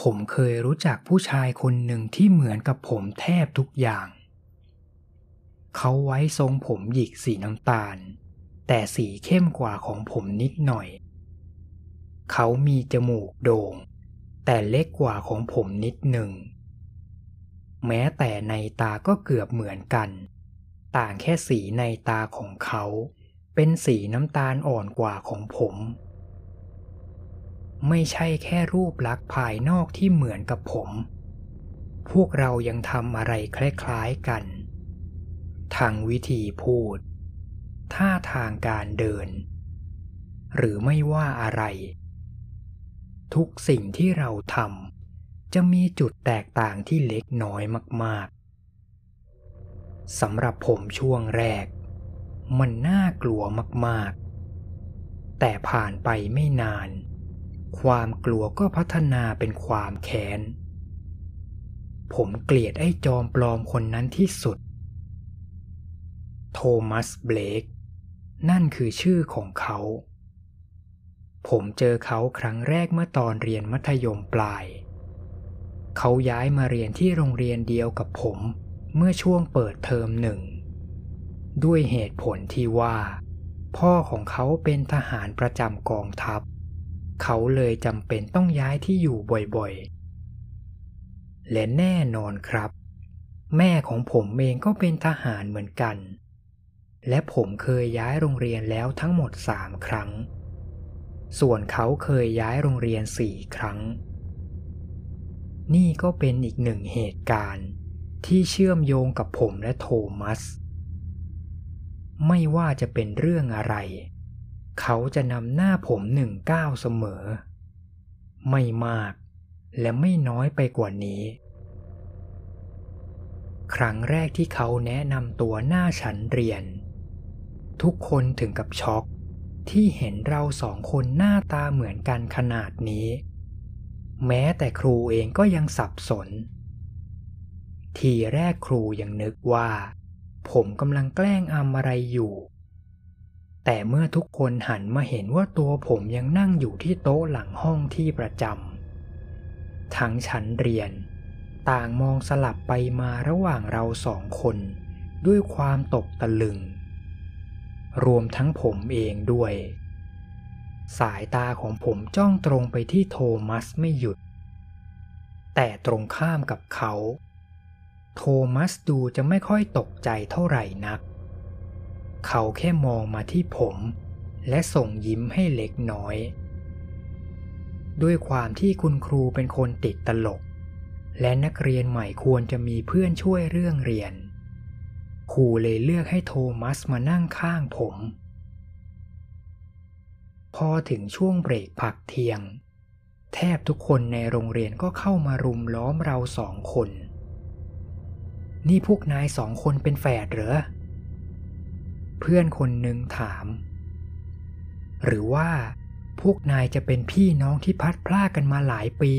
ผมเคยรู้จักผู้ชายคนหนึ่งที่เหมือนกับผมแทบทุกอย่าง เขาไว้ทรงผมหยิกสีน้ำตาล แต่สีเข้มกว่าของผมนิดหน่อย เขามีจมูกโด่ง แต่เล็กกว่าของผมนิดหนึ่ง แม้แต่ในตาก็เกือบเหมือนกัน ต่างแค่สีในตาของเขา เป็นสีน้ำตาลอ่อนกว่าของผม ไม่ใช่แค่รูปลักษณ์ภายนอกที่เหมือนกับผม พวกเรายังทำอะไรคล้ายๆกัน ทางวิธีพูด ท่าทางการเดิน หรือไม่ว่าอะไร ทุกสิ่งที่เราทำจะมีจุดแตกต่างที่เล็กน้อยมากๆสำหรับผมช่วงแรก มันน่ากลัวมากๆ แต่ผ่านไปไม่นาน ความกลัวก็พัฒนาเป็นความแค้น ผมเกลียดไอ้จอมปลอมคนนั้นที่สุด โทมัสเบลกนั่นคือชื่อของเขา ผมเจอเขาครั้งแรกเมื่อตอนเรียนมัธยมปลาย เขาย้ายมาเรียนที่โรงเรียนเดียวกับผมเมื่อช่วงเปิดเทอมหนึ่ง ด้วยเหตุผลที่ว่า พ่อของเขาเป็นทหารประจำกองทัพ เขาเลยจำเป็นต้องย้ายที่อยู่บ่อยๆ และแน่นอนครับ แม่ของผมเองก็เป็นทหารเหมือนกัน และผมเคยย้ายโรงเรียนแล้วทั้งหมดสามครั้ง ส่วนเขาเคยย้ายโรงเรียนสี่ครั้ง นี่ก็เป็นอีกหนึ่งเหตุการณ์ ที่เชื่อมโยงกับผมและโทมัส ไม่ว่าจะเป็นเรื่องอะไร เขาจะนำหน้าผมหนึ่งก้าวเสมอ ไม่มากและไม่น้อยไปกว่านี้ ครั้งแรกที่เขาแนะนำตัวหน้าฉันเรียน ทุกคนถึงกับช็อกที่เห็นเราสองคนหน้าตาเหมือนกันขนาดนี้ แม้แต่ครูเองก็ยังสับสน ทีแรกครูยังนึกว่า ผมกำลังแกล้งอำอะไรอยู่ แต่เมื่อทุกคนหันมาเห็นว่าตัวผมยังนั่งอยู่ที่โต๊ะหลังห้องที่ประจำทั้งชั้นเรียน ต่างมองสลับไปมาระหว่างเราสองคน ด้วยความตกตะลึง รวมทั้งผมเองด้วย สายตาของผมจ้องตรงไปที่โทมัสไม่หยุด แต่ตรงข้ามกับเขา โทมัสดูจะไม่ค่อยตกใจเท่าไหร่นัก เขาแค่มองมาที่ผม และส่งยิ้มให้เล็กน้อย ด้วยความที่คุณครูเป็นคนติดตลก และนักเรียนใหม่ควรจะมีเพื่อนช่วยเรื่องเรียน ครูเลยเลือกให้โทมัสมานั่งข้างผม พอถึงช่วงเบรกพักเที่ยง แทบทุกคนในโรงเรียนก็เข้ามารุมล้อมเราสองคน นี่พวกนายสองคนเป็นแฝดเหรอ เพื่อนคนหนึ่งถาม หรือว่าพวกนายจะเป็นพี่น้องที่พัดพลากันมาหลายปี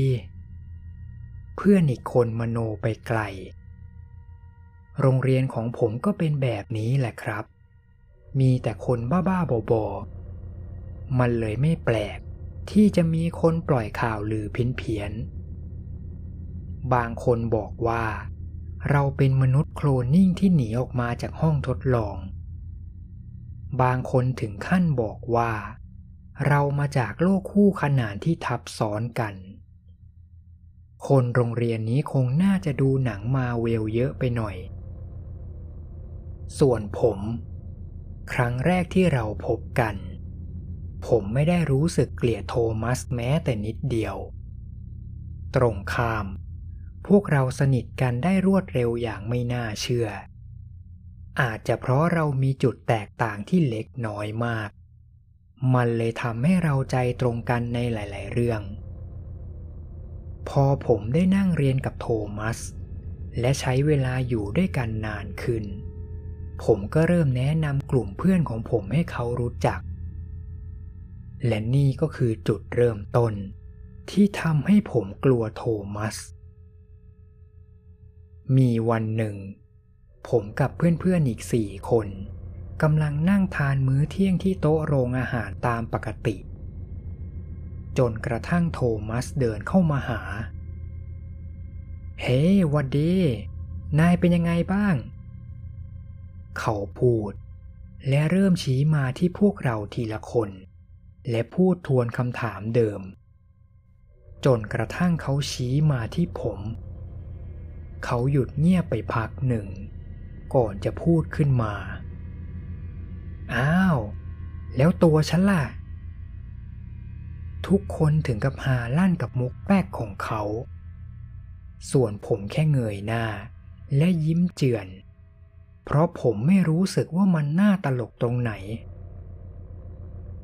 เพื่อนอีกคนมโนไปไกล โรงเรียนของผมก็เป็นแบบนี้แหละครับ มีแต่คนบ้าๆบอๆมันเลยไม่แปลกที่จะมีคนปล่อยข่าวลือเพี้ยนบางคนบอกว่า เราเป็นมนุษย์โคลนนิ่งที่หนีออกมาจากห้องทดลอง บางคนถึงขั้นบอกว่า เรามาจากโลกคู่ขนานที่ทับซ้อนกัน คนโรงเรียนนี้คงน่าจะดูหนังมาเวลเยอะไปหน่อย ส่วนผม ครั้งแรกที่เราพบกัน ผมไม่ได้รู้สึกเกลียดโทมัสแม้แต่นิดเดียว ตรงข้าม พวกเราสนิทกันได้รวดเร็วอย่างไม่น่าเชื่อ อาจจะเพราะเรามีจุดแตกต่างที่เล็กน้อยมาก มันเลยทำให้เราใจตรงกันในหลาย ๆ เรื่อง พอผมได้นั่งเรียนกับโทมัส และใช้เวลาอยู่ด้วยกันนานขึ้น ผมก็เริ่มแนะนำกลุ่มเพื่อนของผมให้เขารู้จัก และนี่ก็คือจุดเริ่มต้น ที่ทำให้ผมกลัวโทมัส มีวันหนึ่ง ผมกับเพื่อนๆอีกสี่คนกำลังนั่งทานมื้อเที่ยงที่โต๊ะโรงอาหารตามปกติ จนกระทั่งโทมัสเดินเข้ามาหา เฮ้วัดดี นายเป็นยังไงบ้าง เขาพูด และเริ่มชี้มาที่พวกเราทีละคน และพูดทวนคำถามเดิม จนกระทั่งเขาชี้มาที่ผม เขาหยุดเงียบไปพักหนึ่ง ก่อนจะพูดขึ้นมา อ้าว แล้วตัวฉันล่ะ ทุกคนถึงกับหาลั่นกับมุกแป๊กของเขา ส่วนผมแค่เงยหน้า และยิ้มเจือน เพราะผมไม่รู้สึกว่ามันน่าตลกตรงไหน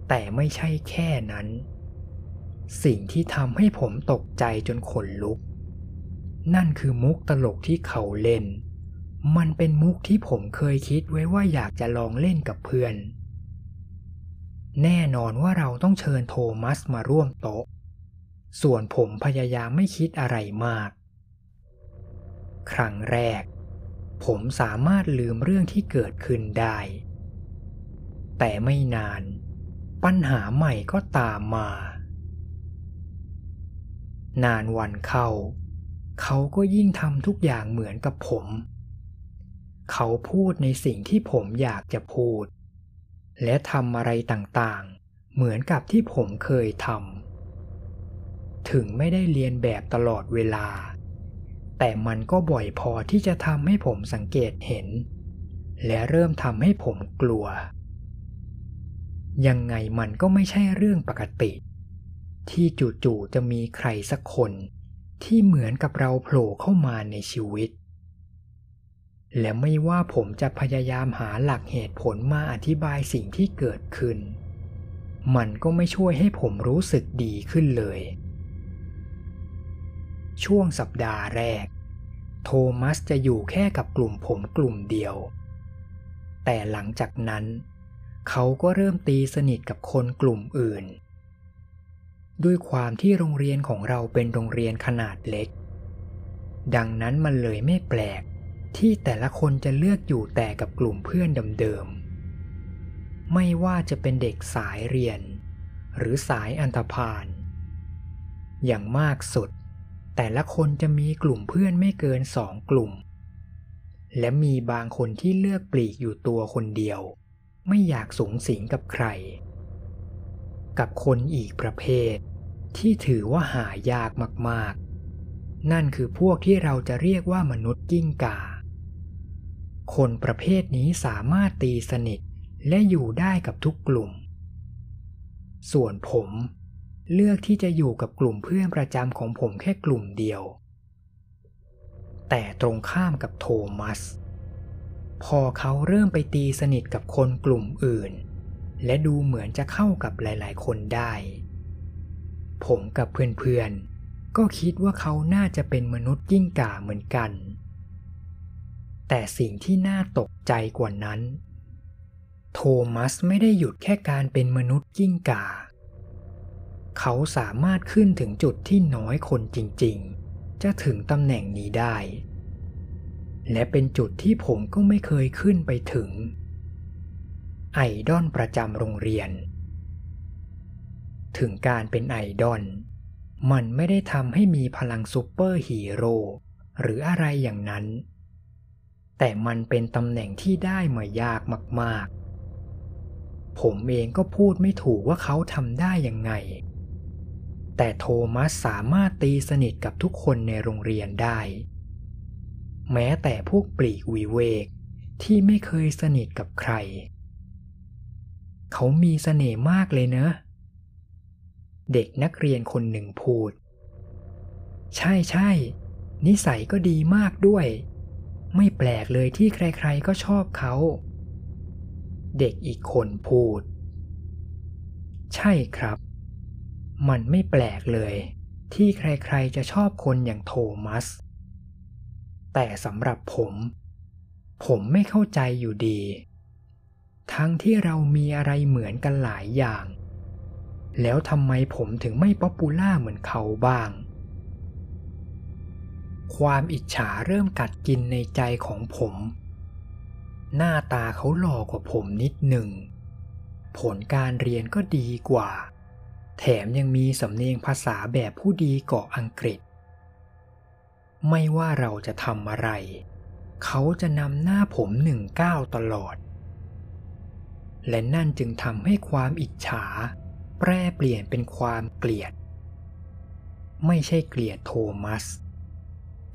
แต่ไม่ใช่แค่นั้น สิ่งที่ทำให้ผมตกใจจนขนลุก นั่นคือมุกตลกที่เขาเล่น มันเป็นมุกที่ผมเคยคิดไว้ว่าอยากจะลองเล่นกับเพื่อน แน่นอนว่าเราต้องเชิญโทมัสมาร่วมโต๊ะ ส่วนผมพยายามไม่คิดอะไรมาก ครั้งแรก ผมสามารถลืมเรื่องที่เกิดขึ้นได้ แต่ไม่นาน ปัญหาใหม่ก็ตามมา นานวันเข้า เขาก็ยิ่งทำทุกอย่างเหมือนกับผม เขาพูดในสิ่งที่ผมอยากจะพูด และทำอะไรต่างๆ เหมือนกับที่ผมเคยทำถึงไม่ได้เรียนแบบตลอดเวลา แต่มันก็บ่อยพอที่จะทำให้ผมสังเกตเห็น และเริ่มทำให้ผมกลัว ยังไงมันก็ไม่ใช่เรื่องปกติ ที่จู่ๆจะมีใครสักคนที่เหมือนกับเราโผล่เข้ามาในชีวิต และไม่ว่าผมจะพยายามหาหลักเหตุผลมาอธิบายสิ่งที่เกิดขึ้น มันก็ไม่ช่วยให้ผมรู้สึกดีขึ้นเลย ช่วงสัปดาห์แรก โทมัสจะอยู่แค่กับกลุ่มผมกลุ่มเดียว แต่หลังจากนั้น เขาก็เริ่มตีสนิทกับคนกลุ่มอื่น ด้วยความที่โรงเรียนของเราเป็นโรงเรียนขนาดเล็ก ดังนั้นมันเลยไม่แปลก ที่แต่ละคนจะเลือกอยู่แต่กับกลุ่มเพื่อนเดิมๆ ไม่ว่าจะเป็นเด็กสายเรียน หรือสายอันธพาล อย่างมากสุด แต่ละคนจะมีกลุ่มเพื่อนไม่เกินสองกลุ่ม และมีบางคนที่เลือกปลีกอยู่ตัวคนเดียว ไม่อยากสูงสิงกับใคร กับคนอีกประเภท ที่ถือว่าหายากมากๆนั่นคือพวกที่เราจะเรียกว่ามนุษย์กิ้งก่า คนประเภทนี้สามารถตีสนิทและอยู่ได้กับทุกกลุ่ม ส่วนผม เลือกที่จะอยู่กับกลุ่มเพื่อนประจำของผมแค่กลุ่มเดียว แต่ตรงข้ามกับโทมัส พอเขาเริ่มไปตีสนิทกับคนกลุ่มอื่น และดูเหมือนจะเข้ากับหลาย ๆ คนได้ ผมกับเพื่อนๆก็คิดว่าเขาน่าจะเป็นมนุษย์ยิ่งก่าเหมือนกัน แต่สิ่งที่น่าตกใจกว่านั้น โทมัสไม่ได้หยุดแค่การเป็นมนุษย์ยิ่งก่า เขาสามารถขึ้นถึงจุดที่น้อยคนจจริงๆ จะถึงตำแหน่งนี้ได้ และเป็นจุดที่ผมก็ไม่เคยขึ้นไปถึง ไอดอลประจำโรงเรียน ถึงการเป็นไอดอลมันไม่ได้ทำให้มีพลังซูเปอร์ฮีโร่หรืออะไรอย่างนั้น แต่มันเป็นตำแหน่งที่ได้มายากมากๆ ผมเองก็พูดไม่ถูกว่าเขาทำได้ยังไง แต่โทมัสสามารถตีสนิทกับทุกคนในโรงเรียนได้ แม้แต่พวกปลีกวิเวกที่ไม่เคยสนิทกับใคร เขามีเสน่ห์มากเลยเนอะ เด็กนักเรียนคนหนึ่งพูด ใช่ใช่นิสัยก็ดีมากด้วย ไม่แปลกเลยที่ใครๆก็ชอบเขา เด็กอีกคนพูด ใช่ครับ มันไม่แปลกเลย ที่ใครๆจะชอบคนอย่างโทมัส แต่สำหรับผม ผมไม่เข้าใจอยู่ดี ทั้งที่เรามีอะไรเหมือนกันหลายอย่าง แล้วทำไมผมถึงไม่ป๊อปปูล่าเหมือนเขาบ้าง ความอิจฉาเริ่มกัดกินในใจของผม หน้าตาเขาหล่อกว่าผมนิดหนึ่ง ผลการเรียนก็ดีกว่า แถมยังมีสำเนียงภาษาแบบผู้ดีเกาะอังกฤษ ไม่ว่าเราจะทำอะไร เขาจะนำหน้าผมหนึ่งก้าวตลอด และนั่นจึงทำให้ความอิจฉา แปรเปลี่ยนเป็นความเกลียด ไม่ใช่เกลียดโทมัส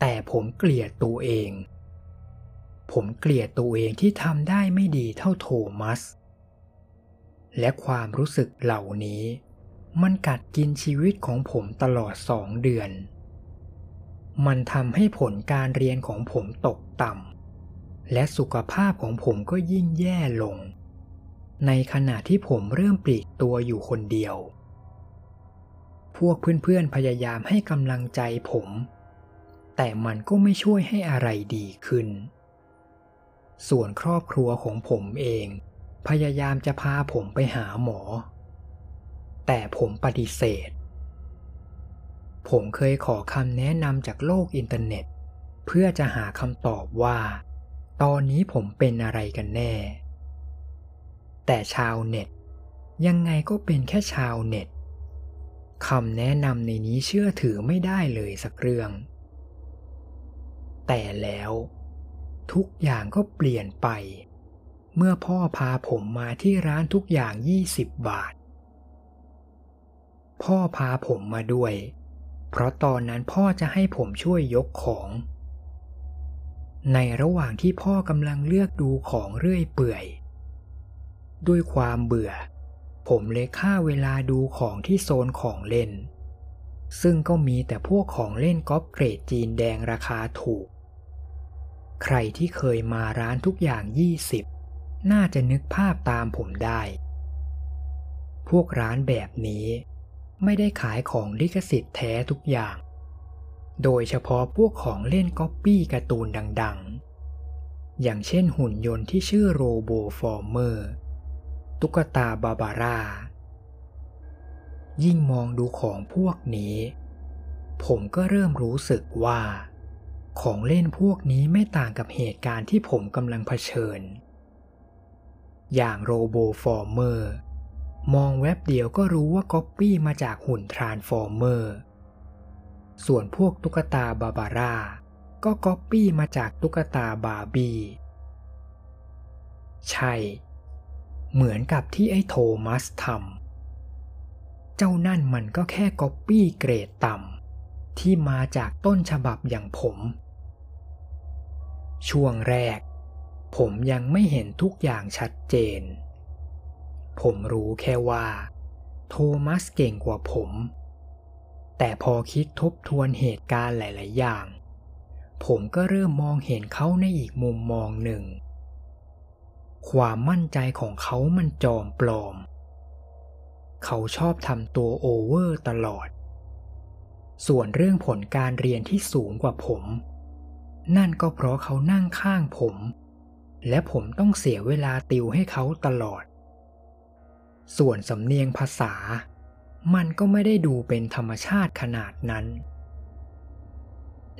แต่ผมเกลียดตัวเอง ผมเกลียดตัวเองที่ทำได้ไม่ดีเท่าโทมัส และความรู้สึกเหล่านี้ มันกัดกินชีวิตของผมตลอดสองเดือน มันทำให้ผลการเรียนของผมตกต่ำ และสุขภาพของผมก็ยิ่งแย่ลง ในขณะที่ผมเริ่มปลีกตัวอยู่คนเดียว พวกเพื่อนๆพยายามให้กำลังใจผม แต่มันก็ไม่ช่วยให้อะไรดีขึ้น ส่วนครอบครัวของผมเอง พยายามจะพาผมไปหาหมอ แต่ผมปฏิเสธ ผมเคยขอคำแนะนำจากโลกอินเทอร์เน็ต เพื่อจะหาคำตอบว่า ตอนนี้ผมเป็นอะไรกันแน่ แต่ชาวเน็ต ยังไงก็เป็นแค่ชาวเน็ตคำแนะนำในนี้เชื่อถือไม่ได้เลยสักเรื่อง แต่แล้ว ทุกอย่างก็เปลี่ยนไป เมื่อพ่อพาผมมาที่ร้านทุกอย่าง 20 บาท พ่อพาผมมาด้วย เพราะตอนนั้นพ่อจะให้ผมช่วยยกของ ในระหว่างที่พ่อกำลังเลือกดูของเรื่อยเปื่อย ด้วยความเบื่อ ผมเลยฆ่าเวลาดูของที่โซนของเล่น ซึ่งก็มีแต่พวกของเล่นก๊อปเกรดจีนแดงราคาถูก ใครที่เคยมาร้านทุกอย่าง 20 น่าจะนึกภาพตามผมได้ พวกร้านแบบนี้ ไม่ได้ขายของลิขสิทธิ์แท้ทุกอย่าง โดยเฉพาะพวกของเล่นก๊อปปี้การ์ตูนดังๆ อย่างเช่นหุ่นยนต์ที่ชื่อโรโบฟอร์เมอร์ ตุ๊กตาบาบาร่า ยิ่งมองดูของพวกนี้ ผมก็เริ่มรู้สึกว่า ของเล่นพวกนี้ไม่ต่างกับเหตุการณ์ที่ผมกำลังเผชิญ อย่างโรโบฟอร์เมอร์มองแว็บเดียวก็รู้ว่าก๊อปปี้มาจากหุ่นทรานส์ฟอร์เมอร์ ส่วนพวกตุ๊กตาบาบาร่าก็ก๊อปปี้มาจากตุ๊กตาบาร์บี้ ใช่ เหมือนกับที่ไอ้โทมัสทำ เจ้านั่นมันก็แค่ก๊อปปี้เกรดต่ำที่มาจากต้นฉบับอย่างผม ช่วงแรก ผมยังไม่เห็นทุกอย่างชัดเจน ผมรู้แค่ว่า โทมัสเก่งกว่าผม แต่พอคิดทบทวนเหตุการณ์หลาย ๆ อย่าง ผมก็เริ่มมองเห็นเขาในอีกมุมมองหนึ่ง ความมั่นใจของเขามันจอมปลอม เขาชอบทำตัวโอเวอร์ตลอด ส่วนเรื่องผลการเรียนที่สูงกว่าผม นั่นก็เพราะเขานั่งข้างผม และผมต้องเสียเวลาติวให้เขาตลอด ส่วนสำเนียงภาษา มันก็ไม่ได้ดูเป็นธรรมชาติขนาดนั้น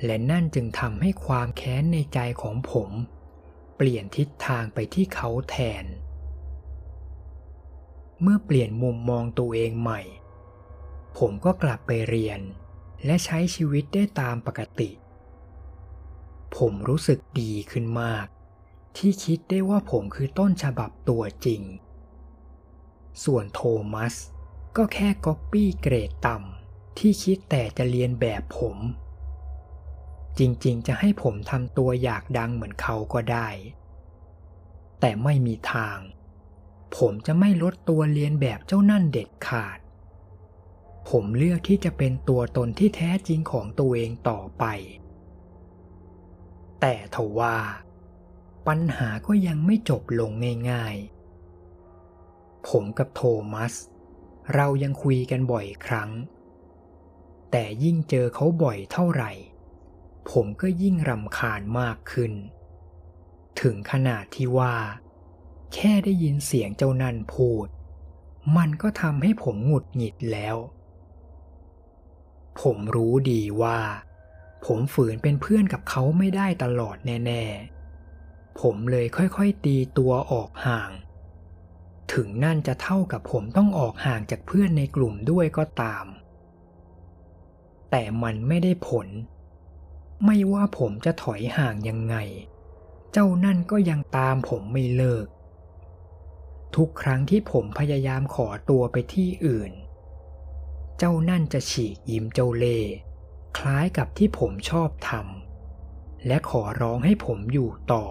และนั่นจึงทำให้ความแค้นในใจของผม เปลี่ยนทิศทางไปที่เขาแทน เมื่อเปลี่ยนมุมมองตัวเองใหม่ ผมก็กลับไปเรียน และใช้ชีวิตได้ตามปกติ ผมรู้สึกดีขึ้นมาก ที่คิดได้ว่าผมคือต้นฉบับตัวจริง ส่วนโทมัสก็แค่ก๊อปปี้เกรดต่ำที่คิดแต่จะเรียนแบบผม จริงๆ จะให้ผมทำตัวอยากดังเหมือนเขาก็ได้ แต่ไม่มีทาง ผมจะไม่ลดตัวเรียนแบบเจ้านั่นเด็ดขาด ผมเลือกที่จะเป็นตัวตนที่แท้จริงของตัวเองต่อไป แต่ทว่า ปัญหาก็ยังไม่จบลงง่ายๆ ผมกับโทมัส เรายังคุยกันบ่อยครั้ง แต่ยิ่งเจอเขาบ่อยเท่าไหร่ ผมก็ยิ่งรำคาญมากขึ้น ถึงขนาดที่ว่า แค่ได้ยินเสียงเจ้านั่นพูด มันก็ทำให้ผมหงุดหงิดแล้ว ผมรู้ดีว่า ผมฝืนเป็นเพื่อนกับเขาไม่ได้ตลอดแน่ ๆ ผมเลยค่อยๆตีตัวออกห่าง ถึงนั่นจะเท่ากับผมต้องออกห่างจากเพื่อนในกลุ่มด้วยก็ตาม แต่มันไม่ได้ผล ไม่ว่าผมจะถอยห่างยังไง เจ้านั่นก็ยังตามผมไม่เลิก ทุกครั้งที่ผมพยายามขอตัวไปที่อื่น เจ้านั่นจะฉีกยิ้มเจ้าเล่คล้ายกับที่ผมชอบทำและขอร้องให้ผมอยู่ต่อ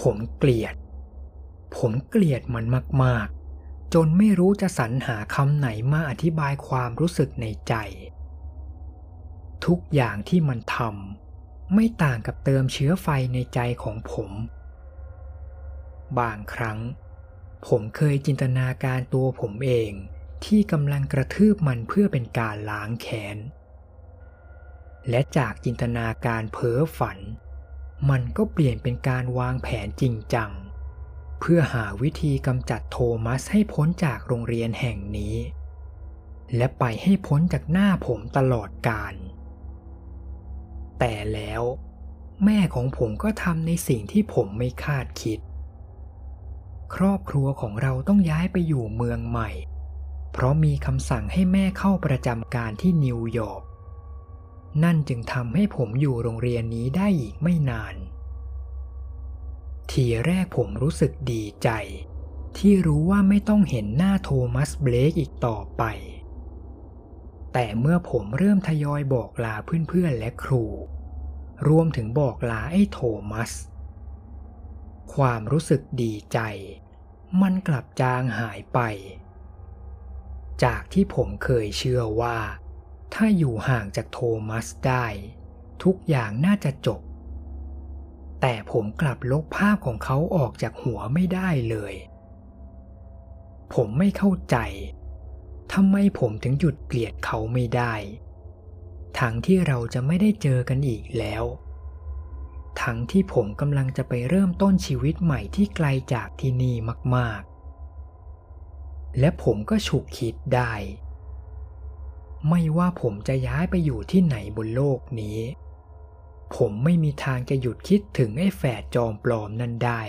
ผมเกลียด ผมเกลียดมันมาก ๆ จนไม่รู้จะสรรหาคำไหนมาอธิบายความรู้สึกในใจ ทุกอย่างที่มันทำไม่ต่างกับเติมเชื้อไฟในใจของผม บางครั้ง ผมเคยจินตนาการตัวผมเองที่กำลังกระทืบมันเพื่อเป็นการล้างแค้น และจากจินตนาการเพ้อฝัน มันก็เปลี่ยนเป็นการวางแผนจริงจัง เพื่อหาวิธีกำจัดโทมัสให้พ้นจากโรงเรียนแห่งนี้ และไปให้พ้นจากหน้าผมตลอดกาล แต่แล้ว แม่ของผมก็ทำในสิ่งที่ผมไม่คาดคิด ครอบครัวของเราต้องย้ายไปอยู่เมืองใหม่ เพราะมีคำสั่งให้แม่เข้าประจำการที่นิวยอร์กนั่นจึงทำให้ผมอยู่โรงเรียนนี้ได้อีกไม่นาน ทีแรกผมรู้สึกดีใจ ที่รู้ว่าไม่ต้องเห็นหน้าโทมัสเบลกอีกต่อไป แต่เมื่อผมเริ่มทยอยบอกลาเพื่อนๆและครู รวมถึงบอกลาไอ้โทมัส ความรู้สึกดีใจ มันกลับจางหายไป จากที่ผมเคยเชื่อว่า ถ้าอยู่ห่างจากโทมัสได้ ทุกอย่างน่าจะจบ แต่ผมกลับลบภาพของเขาออกจากหัวไม่ได้เลย ผมไม่เข้าใจทำไมผมถึงหยุดเกลียดเขาไม่ได้ ทั้งที่เราจะไม่ได้เจอกันอีกแล้ว ทั้งที่ผมกำลังจะไปเริ่มต้นชีวิตใหม่ที่ไกลจากที่นี่มากๆ และผมก็ฉุกคิดได้ ไม่ว่าผมจะย้ายไปอยู่ที่ไหนบนโลกนี้ ผมไม่มีทางจะหยุดคิดถึงไอ้แฝดจอมปลอมนั้นได้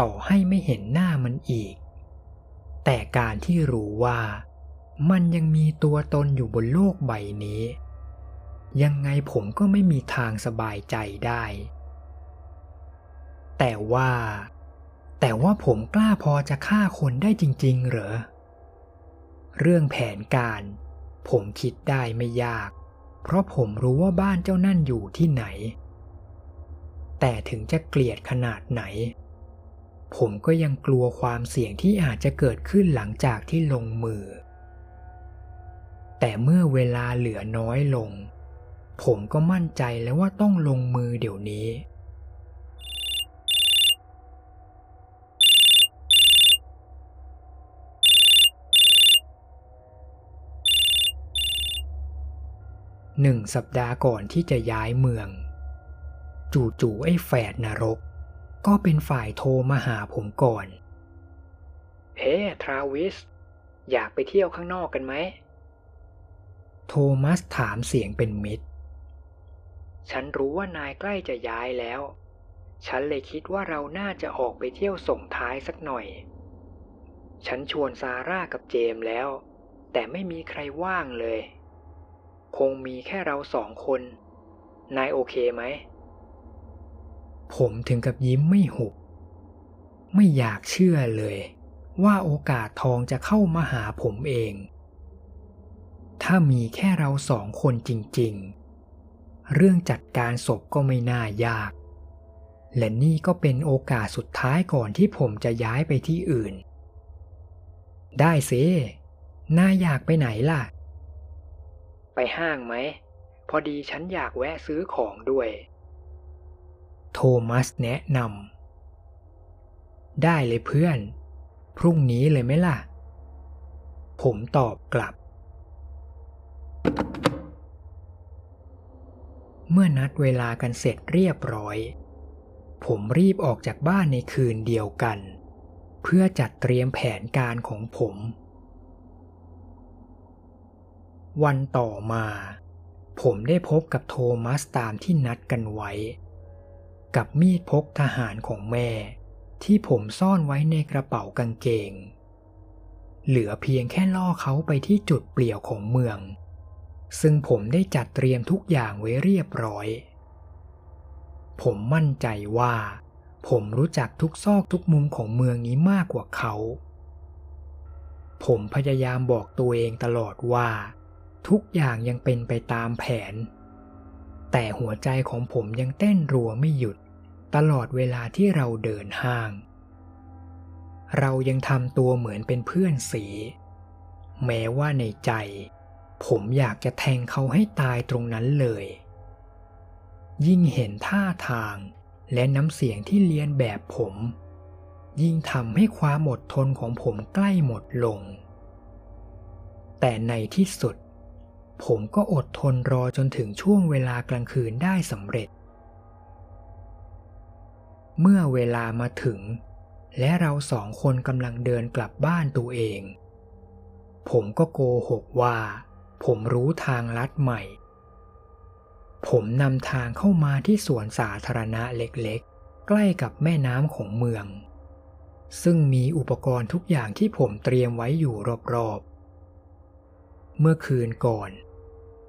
ต่อให้ไม่เห็นหน้ามันอีก แต่การที่รู้ว่ามันยังมีตัวตนอยู่บนโลกใบนี้ ยังไงผมก็ไม่มีทางสบายใจได้ แต่ว่า แต่ว่าผมกล้าพอจะฆ่าคนได้จริง ๆ เหรอ เรื่องแผนการ ผมคิดได้ไม่ยาก เพราะผมรู้ว่าบ้านเจ้านั่นอยู่ที่ไหน แต่ถึงจะเกลียดขนาดไหน ผมก็ยังกลัวความเสี่ยงที่อาจจะเกิดขึ้นหลังจากที่ลงมือ แต่เมื่อเวลาเหลือน้อยลง ผมก็มั่นใจแล้วว่าต้องลงมือเดี๋ยวนี้ หนึ่งสัปดาห์ก่อนที่จะย้ายเมือง จู่ๆไอ้แฝดนรก ก็เป็นฝ่ายโทรมาหาผมก่อน เฮ้ ทราวิส อยากไปเที่ยวข้างนอกกันไหมโทมัสถามเสียงเป็นมิตร ฉันรู้ว่านายใกล้จะย้ายแล้ว ฉันเลยคิดว่าเราน่าจะออกไปเที่ยวส่งท้ายสักหน่อย ฉันชวนซาร่ากับเจมแล้ว แต่ไม่มีใครว่างเลย คงมีแค่เราสองคน นายโอเคไหม ผมถึงกับยิ้มไม่หุบ ไม่อยากเชื่อเลย ว่าโอกาสทองจะเข้ามาหาผมเอง ถ้ามีแค่เราสองคนจริง ๆ เรื่องจัดการศพก็ไม่น่ายาก และนี่ก็เป็นโอกาสสุดท้ายก่อนที่ผมจะย้ายไปที่อื่น ได้สินายอยากไปไหนล่ะ ไปห้างไหม พอดีฉันอยากแวะซื้อของด้วย โทมัสแนะนำได้เลยเพื่อน พรุ่งนี้เลยไหมล่ะ ผมตอบกลับ เมื่อนัดเวลากันเสร็จเรียบร้อย ผมรีบออกจากบ้านในคืนเดียวกัน เพื่อจัดเตรียมแผนการของผม วันต่อมา ผมได้พบกับโทมัสตามที่นัดกันไว้ กับมีดพกทหารของแม่ ที่ผมซ่อนไว้ในกระเป๋ากางเกง เหลือเพียงแค่ล่อเขาไปที่จุดเปลี่ยวของเมือง ซึ่งผมได้จัดเตรียมทุกอย่างไว้เรียบร้อย ผมมั่นใจว่า ผมรู้จักทุกซอกทุกมุมของเมืองนี้มากกว่าเขา ผมพยายามบอกตัวเองตลอดว่า ทุกอย่างยังเป็นไปตามแผน แต่หัวใจของผมยังเต้นรัวไม่หยุด ตลอดเวลาที่เราเดินห้าง เรายังทำตัวเหมือนเป็นเพื่อนสี แม้ว่าในใจ ผมอยากจะแทงเขาให้ตายตรงนั้นเลย ยิ่งเห็นท่าทางและน้ำเสียงที่เลียนแบบผม ยิ่งทำให้ความอดทนของผมใกล้หมดลง แต่ในที่สุด ผมก็อดทนรอจนถึงช่วงเวลากลางคืนได้สำเร็จ เมื่อเวลามาถึง และเราสองคนกำลังเดินกลับบ้านตัวเอง ผมก็โกหกว่า ผมรู้ทางลัดใหม่ ผมนำทางเข้ามาที่สวนสาธารณะเล็กๆ ใกล้กับแม่น้ำของเมือง ซึ่งมีอุปกรณ์ทุกอย่างที่ผมเตรียมไว้อยู่รอบๆ เมื่อคืนก่อน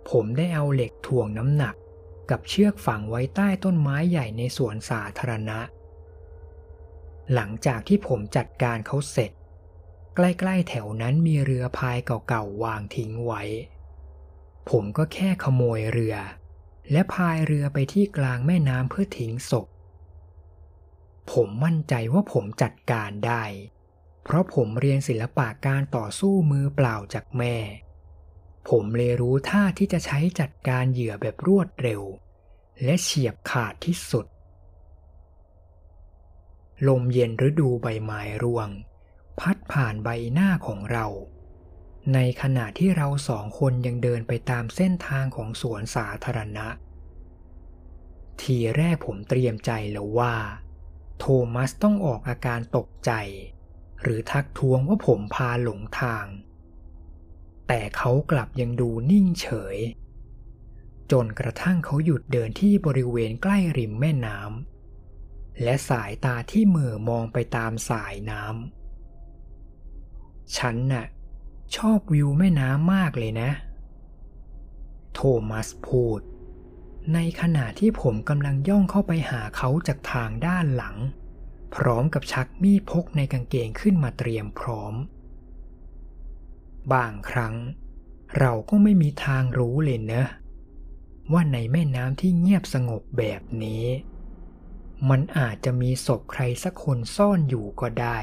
ผมได้เอาเหล็กถ่วงน้ำหนักกับเชือกฝังไว้ใต้ต้นไม้ใหญ่ในสวนสาธารณะ หลังจากที่ผมจัดการเขาเสร็จ ใกล้ๆแถวนั้นมีเรือพายเก่าๆวางทิ้งไว้ ผมก็แค่ขโมยเรือ และพายเรือไปที่กลางแม่น้ำเพื่อทิ้งศพ ผมมั่นใจว่าผมจัดการได้ เพราะผมเรียนศิลปะการต่อสู้มือเปล่าจากแม่ ผมเลยรู้ท่าที่จะใช้จัดการเหยื่อแบบรวดเร็ว และเฉียบขาดที่สุด ลมเย็นฤดูใบไม้ร่วง พัดผ่านใบหน้าของเรา ในขณะที่เราสองคนยังเดินไปตามเส้นทางของสวนสาธารณะ ทีแรกผมเตรียมใจแล้วว่า โทมัสต้องออกอาการตกใจ หรือทักท้วงว่าผมพาหลงทาง แต่เขากลับยังดูนิ่งเฉย จนกระทั่งเขาหยุดเดินที่บริเวณใกล้ริมแม่น้ำและสายตาที่มือมองไปตามสายน้ำฉันน่ะ ชอบวิวแม่น้ำมากเลยนะ โทมัสพูด ในขณะที่ผมกำลังย่องเข้าไปหาเขาจากทางด้านหลัง พร้อมกับชักมีดพกในกางเกงขึ้นมาเตรียมพร้อม บางครั้ง เราก็ไม่มีทางรู้เลยเนะว่าในแม่น้ำที่เงียบสงบแบบนี้ มันอาจจะมีศพใครสักคนซ่อนอยู่ก็ได้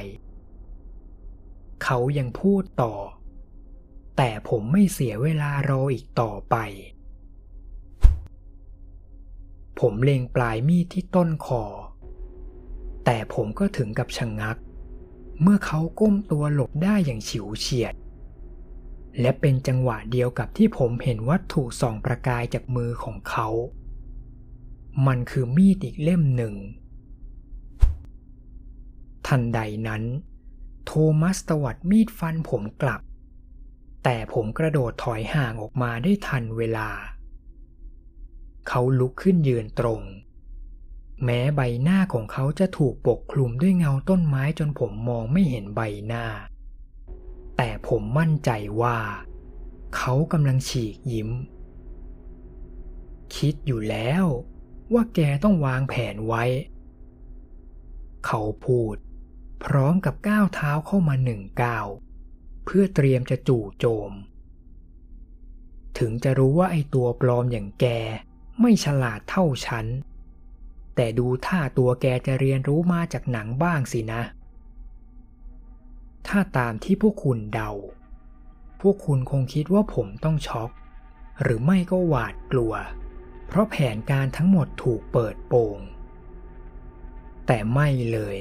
เขายังพูดต่อ แต่ผมไม่เสียเวลารออีกต่อไป ผมเล็งปลายมีดที่ต้นคอ แต่ผมก็ถึงกับชะงงัก เมื่อเขาก้มตัวหลบได้อย่างฉิวเฉียด และเป็นจังหวะเดียวกับที่ผมเห็นวัตถุส่องประกายจากมือของเขา มันคือมีดอีกเล่มหนึ่ง ทันใดนั้น โทมัสตวัดมีดฟันผมกลับ แต่ผมกระโดดถอยห่างออกมาได้ทันเวลา เขาลุกขึ้นยืนตรง แม้ใบหน้าของเขาจะถูกปกคลุมด้วยเงาต้นไม้จนผมมองไม่เห็นใบหน้า แต่ผมมั่นใจว่า เขากำลังฉีกยิ้ม คิดอยู่แล้วว่าแกต้องวางแผนไว้ เขาพูด พร้อมกับก้าวเท้าเข้ามาหนึ่งก้าว เพื่อเตรียมจะจู่โจม ถึงจะรู้ว่าไอตัวปลอมอย่างแกไม่ฉลาดเท่าฉัน แต่ดูท่าตัวแกจะเรียนรู้มาจากหนังบ้างสินะ ถ้าตามที่พวกคุณเดา พวกคุณคงคิดว่าผมต้องช็อก หรือไม่ก็หวาดกลัว เพราะแผนการทั้งหมดถูกเปิดโปง แต่ไม่เลย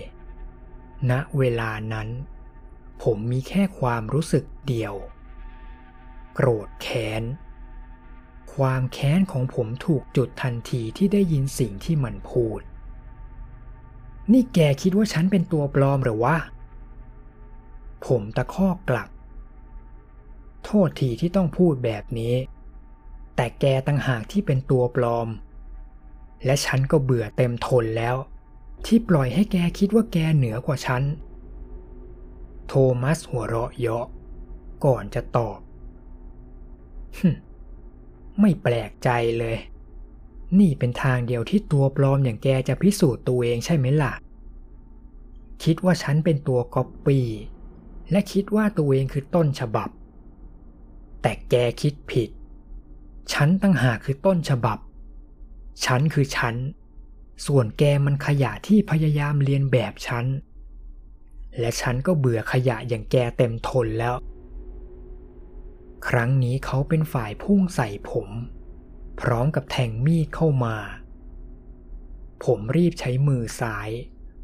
ณเวลานั้น ผมมีแค่ความรู้สึกเดียว โกรธแค้น ความแค้นของผมถูกจุดทันทีที่ได้ยินสิ่งที่มันพูด นี่แกคิดว่าฉันเป็นตัวปลอมหรือวะ ผมตะคอกกลับ โทษทีที่ต้องพูดแบบนี้ แต่แกตั้งหากที่เป็นตัวปลอม และฉันก็เบื่อเต็มทนแล้ว ที่ปล่อยให้แกคิดว่าแกเหนือกว่าฉัน โทมัสหัวเราะเยาะก่อนจะตอบ ไม่แปลกใจเลย นี่เป็นทางเดียวที่ตัวปลอมอย่างแกจะพิสูจน์ตัวเองใช่ไหมล่ะ คิดว่าฉันเป็นตัวก๊อปปี้ และคิดว่าตัวเองคือต้นฉบับ แต่แกคิดผิด ฉันตั้งหากคือต้นฉบับ ฉันคือฉัน ส่วนแกมันขยะที่พยายามเรียนแบบฉัน และฉันก็เบื่อขยะอย่างแกเต็มทนแล้ว ครั้งนี้เขาเป็นฝ่ายพุ่งใส่ผม พร้อมกับแทงมีดเข้ามา ผมรีบใช้มือซ้าย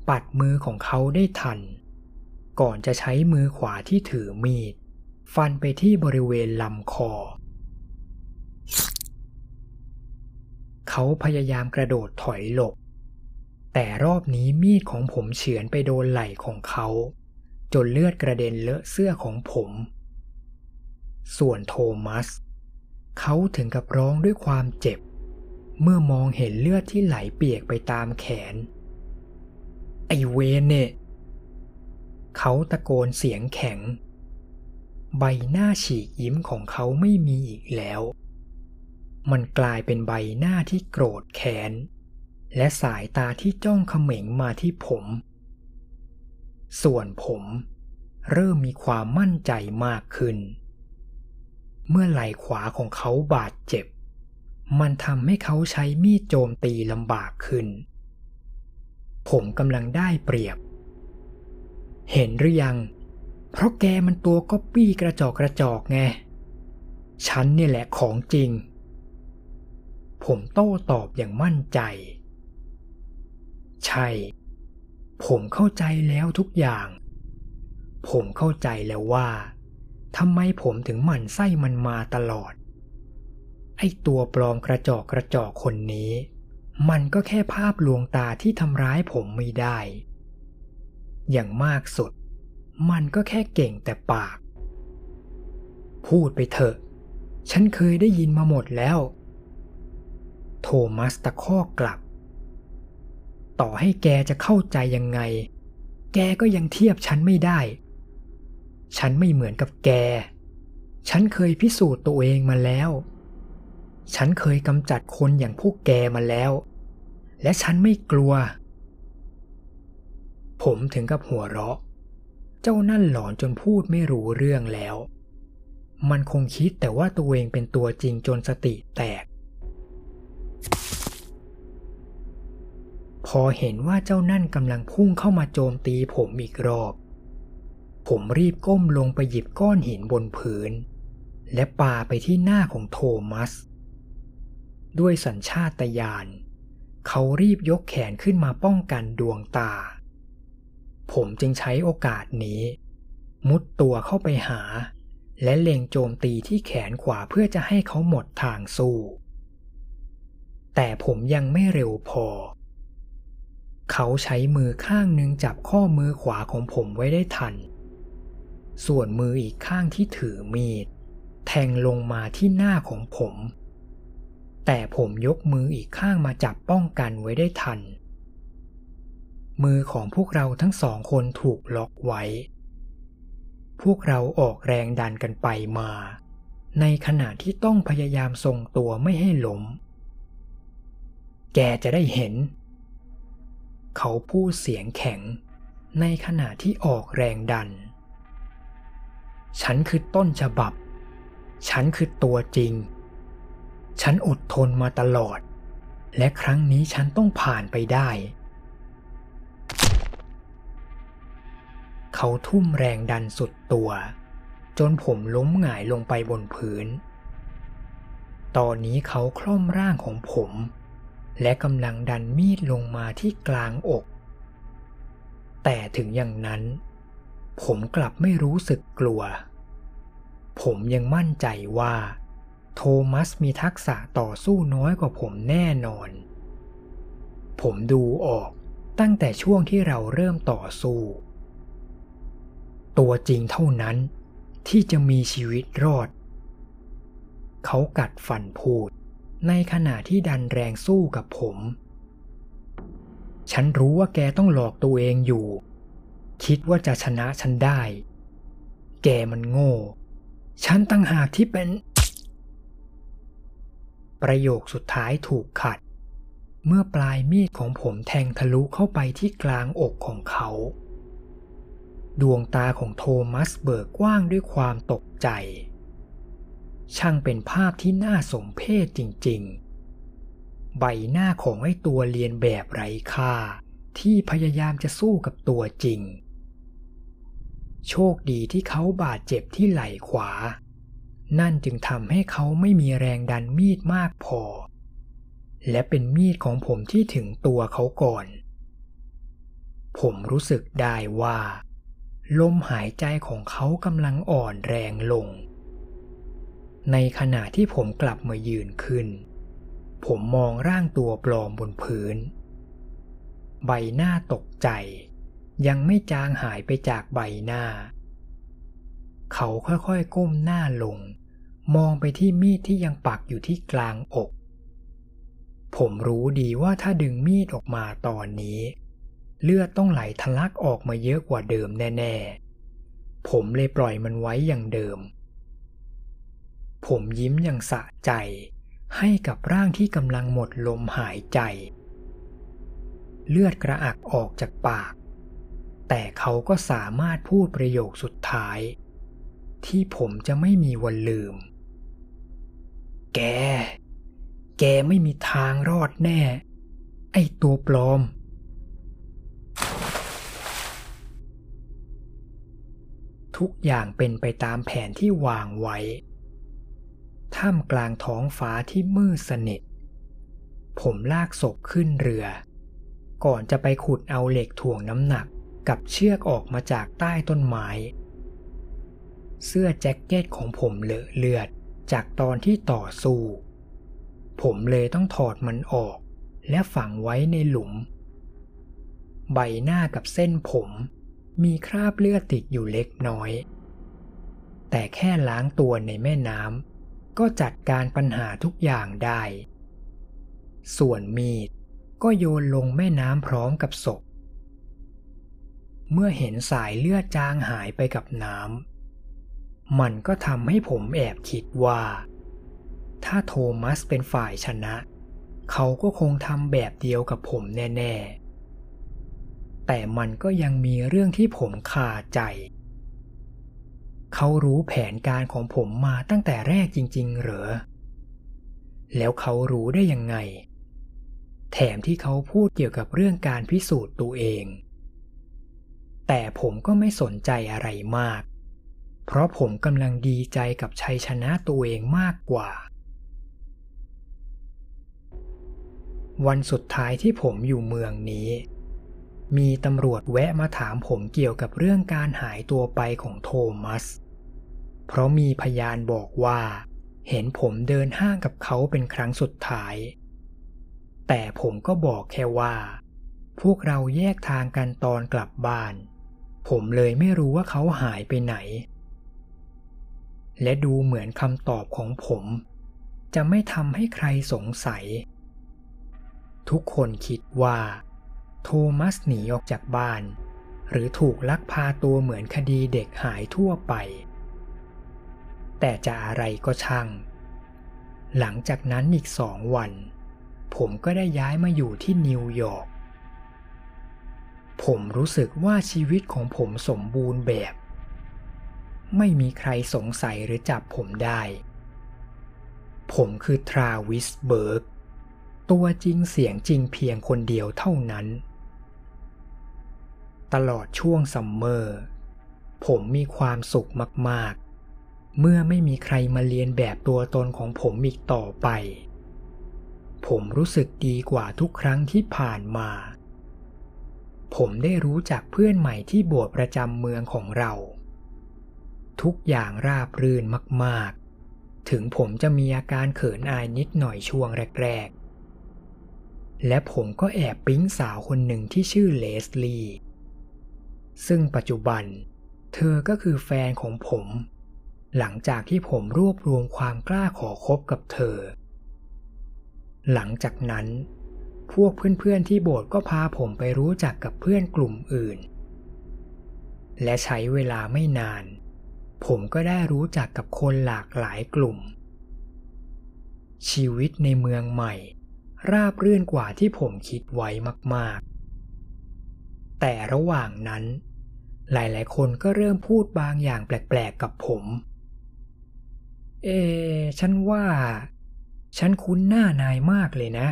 ปัดมือของเขาได้ทัน ก่อนจะใช้มือขวาที่ถือมีด ฟันไปที่บริเวณลำคอ เขาพยายามกระโดดถอยหลบ แต่รอบนี้มีดของผมเฉือนไปโดนไหล่ของเขา จนเลือดกระเด็นเลอะเสื้อของผม ส่วนโทมัส เขาถึงกับร้องด้วยความเจ็บ เมื่อมองเห็นเลือดที่ไหลเปียกไปตามแขน ไอเวนเนี่ยเขาตะโกนเสียงแข็ง ใบหน้าฉีกยิ้มของเขาไม่มีอีกแล้ว มันกลายเป็นใบหน้าที่โกรธแค้น และสายตาที่จ้องเขม็งมาที่ผม ส่วนผมเริ่มมีความมั่นใจมากขึ้น เมื่อไหล่ขวาของเขาบาดเจ็บ มันทำให้เขาใช้มีดโจมตีลำบากขึ้น ผมกำลังได้เปรียบ เห็นหรือยัง เพราะแกมันตัวก๊อปปี้กระจอกกระจอกไง ฉันเนี่ยแหละของจริง ผมโต้ตอบอย่างมั่นใจ ใช่ ผมเข้าใจแล้วทุกอย่าง ผมเข้าใจแล้วว่าทำไมผมถึงหมั่นไส้มันมาตลอด ไอ้ตัวปลอมกระจอกกระจอกคนนี้ มันก็แค่ภาพลวงตาที่ทำร้ายผมไม่ได้ อย่างมากสุด มันก็แค่เก่งแต่ปาก พูดไปเถอะ ฉันเคยได้ยินมาหมดแล้ว โทมัสตะคอกกลับ ต่อให้แกจะเข้าใจยังไง แกก็ยังเทียบฉันไม่ได้ ฉันไม่เหมือนกับแก ฉันเคยพิสูจน์ตัวเองมาแล้ว ฉันเคยกำจัดคนอย่างพวกแกมาแล้ว และฉันไม่กลัว ผมถึงกับหัวเราะ เจ้านั่นหลอนจนพูดไม่รู้เรื่องแล้ว มันคงคิดแต่ว่าตัวเองเป็นตัวจริงจนสติแตก พอเห็นว่าเจ้านั่นกำลังพุ่งเข้ามาโจมตีผมอีกรอบ ผมรีบก้มลงไปหยิบก้อนหินบนพื้น และปาไปที่หน้าของโทมัส ด้วยสัญชาตญาณเขารีบยกแขนขึ้นมาป้องกันดวงตา ผมจึงใช้โอกาสนี้ มุดตัวเข้าไปหา และเล็งโจมตีที่แขนขวาเพื่อจะให้เขาหมดทางสู้ แต่ผมยังไม่เร็วพอ เขาใช้มือข้างหนึ่งจับข้อมือขวาของผมไว้ได้ทัน ส่วนมืออีกข้างที่ถือมีด แทงลงมาที่หน้าของผม แต่ผมยกมืออีกข้างมาจับป้องกันไว้ได้ทัน มือของพวกเราทั้งสองคนถูกล็อกไว้ พวกเราออกแรงดันกันไปมา ในขณะที่ต้องพยายามทรงตัวไม่ให้หล้ม แกจะได้เห็น เขาพูดเสียงแข็ง ในขณะที่ออกแรงดัน ฉันคือต้นฉบับ ฉันคือตัวจริง ฉันอดทนมาตลอด และครั้งนี้ฉันต้องผ่านไปได้ เขาทุ่มแรงดันสุดตัว จนผมล้มหงายลงไปบนพื้น ตอนนี้เขาคล่อมร่างของผม และกำลังดันมีดลงมาที่กลางอก แต่ถึงอย่างนั้น ผมกลับไม่รู้สึกกลัว ผมยังมั่นใจว่า โทมัสมีทักษะต่อสู้น้อยกว่าผมแน่นอน ผมดูออกตั้งแต่ช่วงที่เราเริ่มต่อสู้ ตัวจริงเท่านั้นที่จะมีชีวิตรอด เขากัดฟันพูด ในขณะที่ดันแรงสู้กับผม ฉันรู้ว่าแกต้องหลอกตัวเองอยู่ คิดว่าจะชนะฉันได้ แกมันโง่ ฉันตั้งหากที่เป็น ประโยคสุดท้ายถูกขัด เมื่อปลายมีดของผมแทงทะลุเข้าไปที่กลางอกของเขา ดวงตาของโทมัสเบิกกว้างด้วยความตกใจ ช่างเป็นภาพที่น่าสมเพชจริงๆ ใบหน้าของไอ้ตัวเรียนแบบไร้ค่า ที่พยายามจะสู้กับตัวจริง โชคดีที่เขาบาดเจ็บที่ไหล่ขวา นั่นจึงทำให้เขาไม่มีแรงดันมีดมากพอ และเป็นมีดของผมที่ถึงตัวเขาก่อน ผมรู้สึกได้ว่า ลมหายใจของเขากำลังอ่อนแรงลง ในขณะที่ผมกลับมายืนขึ้น ผมมองร่างตัวปลอมบนพื้น ใบหน้าตกใจ ยังไม่จางหายไปจากใบหน้า เขาค่อยๆก้มหน้าลง มองไปที่มีดที่ยังปักอยู่ที่กลางอก ผมรู้ดีว่าถ้าดึงมีดออกมาตอนนี้ เลือดต้องไหลทะลักออกมาเยอะกว่าเดิมแน่ ๆ ผมเลยปล่อยมันไว้อย่างเดิม ผมยิ้มอย่างสะใจ ให้กับร่างที่กำลังหมดลมหายใจ เลือดกระอักออกจากปาก แต่เขาก็สามารถพูดประโยคสุดท้าย ที่ผมจะไม่มีวันลืม แก แกไม่มีทางรอดแน่ ไอตัวปลอมทุกอย่างเป็นไปตามแผนที่วางไว้ ท่ามกลางท้องฟ้าที่มืดสนิท ผมลากศพขึ้นเรือ ก่อนจะไปขุดเอาเหล็กถ่วงน้ำหนักกับเชือกออกมาจากใต้ต้นไม้ เสื้อแจ็คเก็ตของผมเลอะเลือดจากตอนที่ต่อสู้ ผมเลยต้องถอดมันออก และฝังไว้ในหลุม ใบหน้ากับเส้นผมมีคราบเลือดติดอยู่เล็กน้อย แต่แค่ล้างตัวในแม่น้ำ ก็จัดการปัญหาทุกอย่างได้ ส่วนมีดก็โยนลงแม่น้ำพร้อมกับศพ เมื่อเห็นสายเลือดจางหายไปกับน้ำ มันก็ทำให้ผมแอบคิดว่า ถ้าโทมัสเป็นฝ่ายชนะ เขาก็คงทำแบบเดียวกับผมแน่ ๆ แต่มันก็ยังมีเรื่องที่ผมคาใจ เขารู้แผนการของผมมาตั้งแต่แรกจริง ๆ เหรอ แล้วเขารู้ได้ยังไง แถมที่เขาพูดเกี่ยวกับเรื่องการพิสูจน์ตัวเอง แต่ผมก็ไม่สนใจอะไรมาก เพราะผมกำลังดีใจกับชัยชนะตัวเองมากกว่า วันสุดท้ายที่ผมอยู่เมืองนี้มีตำรวจแวะมาถามผมเกี่ยวกับเรื่องการหายตัวไปของโทมัส เพราะมีพยานบอกว่า เห็นผมเดินห้างกับเขาเป็นครั้งสุดท้าย แต่ผมก็บอกแค่ว่า พวกเราแยกทางกันตอนกลับบ้าน ผมเลยไม่รู้ว่าเขาหายไปไหน และดูเหมือนคำตอบของผม จะไม่ทำให้ใครสงสัย ทุกคนคิดว่า โทมัสหนีออกจากบ้าน หรือถูกลักพาตัวเหมือนคดีเด็กหายทั่วไป แต่จะอะไรก็ช่าง หลังจากนั้นอีกสองวัน ผมก็ได้ย้ายมาอยู่ที่นิวยอร์ก ผมรู้สึกว่าชีวิตของผมสมบูรณ์แบบ ไม่มีใครสงสัยหรือจับผมได้ ผมคือทราวิสเบิร์ก ตัวจริงเสียงจริงเพียงคนเดียวเท่านั้น ตลอดช่วง summer ผมมีความสุขมากๆ เมื่อไม่มีใครมาเลียนแบบตัวตนของผมอีกต่อไป ผมรู้สึกดีกว่าทุกครั้งที่ผ่านมา ผมได้รู้จักเพื่อนใหม่ที่โบสถ์ประจำเมืองของเรา ทุกอย่างราบรื่นมาก ๆ ถึงผมจะมีอาการเขินอายนิดหน่อยช่วงแรก ๆ และผมก็แอบปิ๊งสาวคนหนึ่งที่ชื่อเลสลีย์ซึ่งปัจจุบัน เธอก็คือแฟนของผม หลังจากที่ผมรวบรวมความกล้าขอคบกับเธอ หลังจากนั้น พวกเพื่อนๆที่โบสถ์ก็พาผมไปรู้จักกับเพื่อนกลุ่มอื่น และใช้เวลาไม่นาน ผมก็ได้รู้จักกับคนหลากหลายกลุ่ม ชีวิตในเมืองใหม่ ราบรื่นกว่าที่ผมคิดไว้มากๆ แต่ระหว่างนั้นหลายๆ คนก็เริ่มพูดบางอย่างแปลกๆ กับผม เอ ฉันว่า ฉันคุ้นหน้านายมากเลยนะ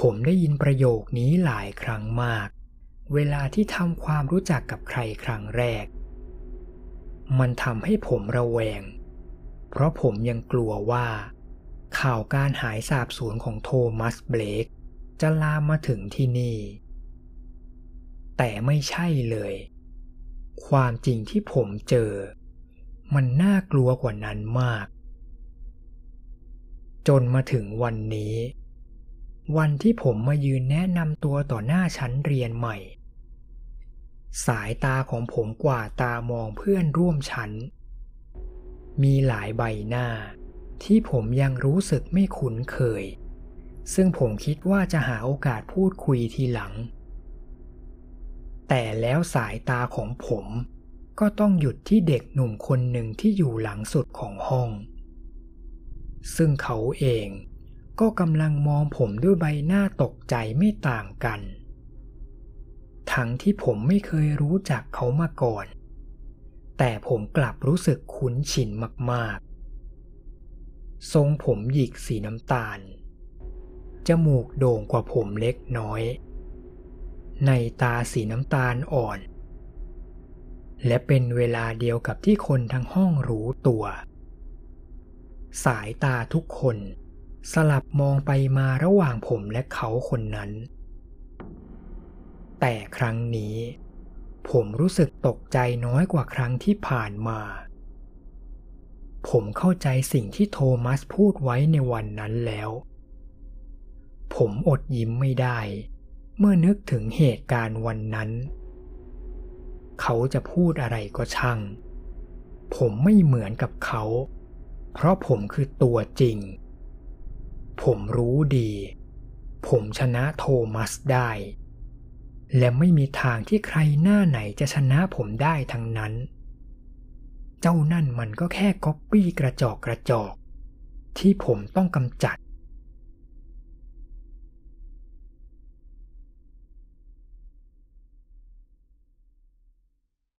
ผมได้ยินประโยคนี้หลายครั้งมาก เวลาที่ทำความรู้จักกับใครครั้งแรก มันทำให้ผมระแวง เพราะผมยังกลัวว่า ข่าวการหายสาบสูญของโทมัสเบลกจะลามมาถึงที่นี่ แต่ไม่ใช่เลย ความจริงที่ผมเจอ มันน่ากลัวกว่านั้นมาก จนมาถึงวันนี้ วันที่ผมมายืนแนะนำตัวต่อหน้าชั้นเรียนใหม่ สายตาของผมกว่าตามองเพื่อนร่วมชั้น มีหลายใบหน้าที่ผมยังรู้สึกไม่คุ้นเคย ซึ่งผมคิดว่าจะหาโอกาสพูดคุยทีหลัง แต่แล้วสายตาของผม ก็ต้องหยุดที่เด็กหนุ่มคนหนึ่งที่อยู่หลังสุดของห้อง ซึ่งเขาเองก็กำลังมองผมด้วยใบหน้าตกใจไม่ต่างกัน ทั้งที่ผมไม่เคยรู้จักเขามาก่อน แต่ผมกลับรู้สึกคุ้นชินมากๆ ทรงผมหยิกสีน้ำตาล จมูกโด่งกว่าผมเล็กน้อย ในตาสีน้ำตาลอ่อน และเป็นเวลาเดียวกับที่คนทั้งห้องรู้ตัว สายตาทุกคน สลับมองไปมาระหว่างผมและเขาคนนั้น แต่ครั้งนี้ ผมรู้สึกตกใจน้อยกว่าครั้งที่ผ่านมา ผมเข้าใจสิ่งที่โทมัสพูดไว้ในวันนั้นแล้ว ผมอดยิ้มไม่ได้ เมื่อนึกถึงเหตุการณ์วันนั้น เขาจะพูดอะไรก็ช่าง ผมไม่เหมือนกับเขา เพราะผมคือตัวจริง ผมรู้ดี ผมชนะโทมัสได้ และไม่มีทางที่ใครหน้าไหนจะชนะผมได้ทั้งนั้น เจ้านั่นมันก็แค่ก๊อปปี้กระจอกกระจอก ที่ผมต้องกำจัด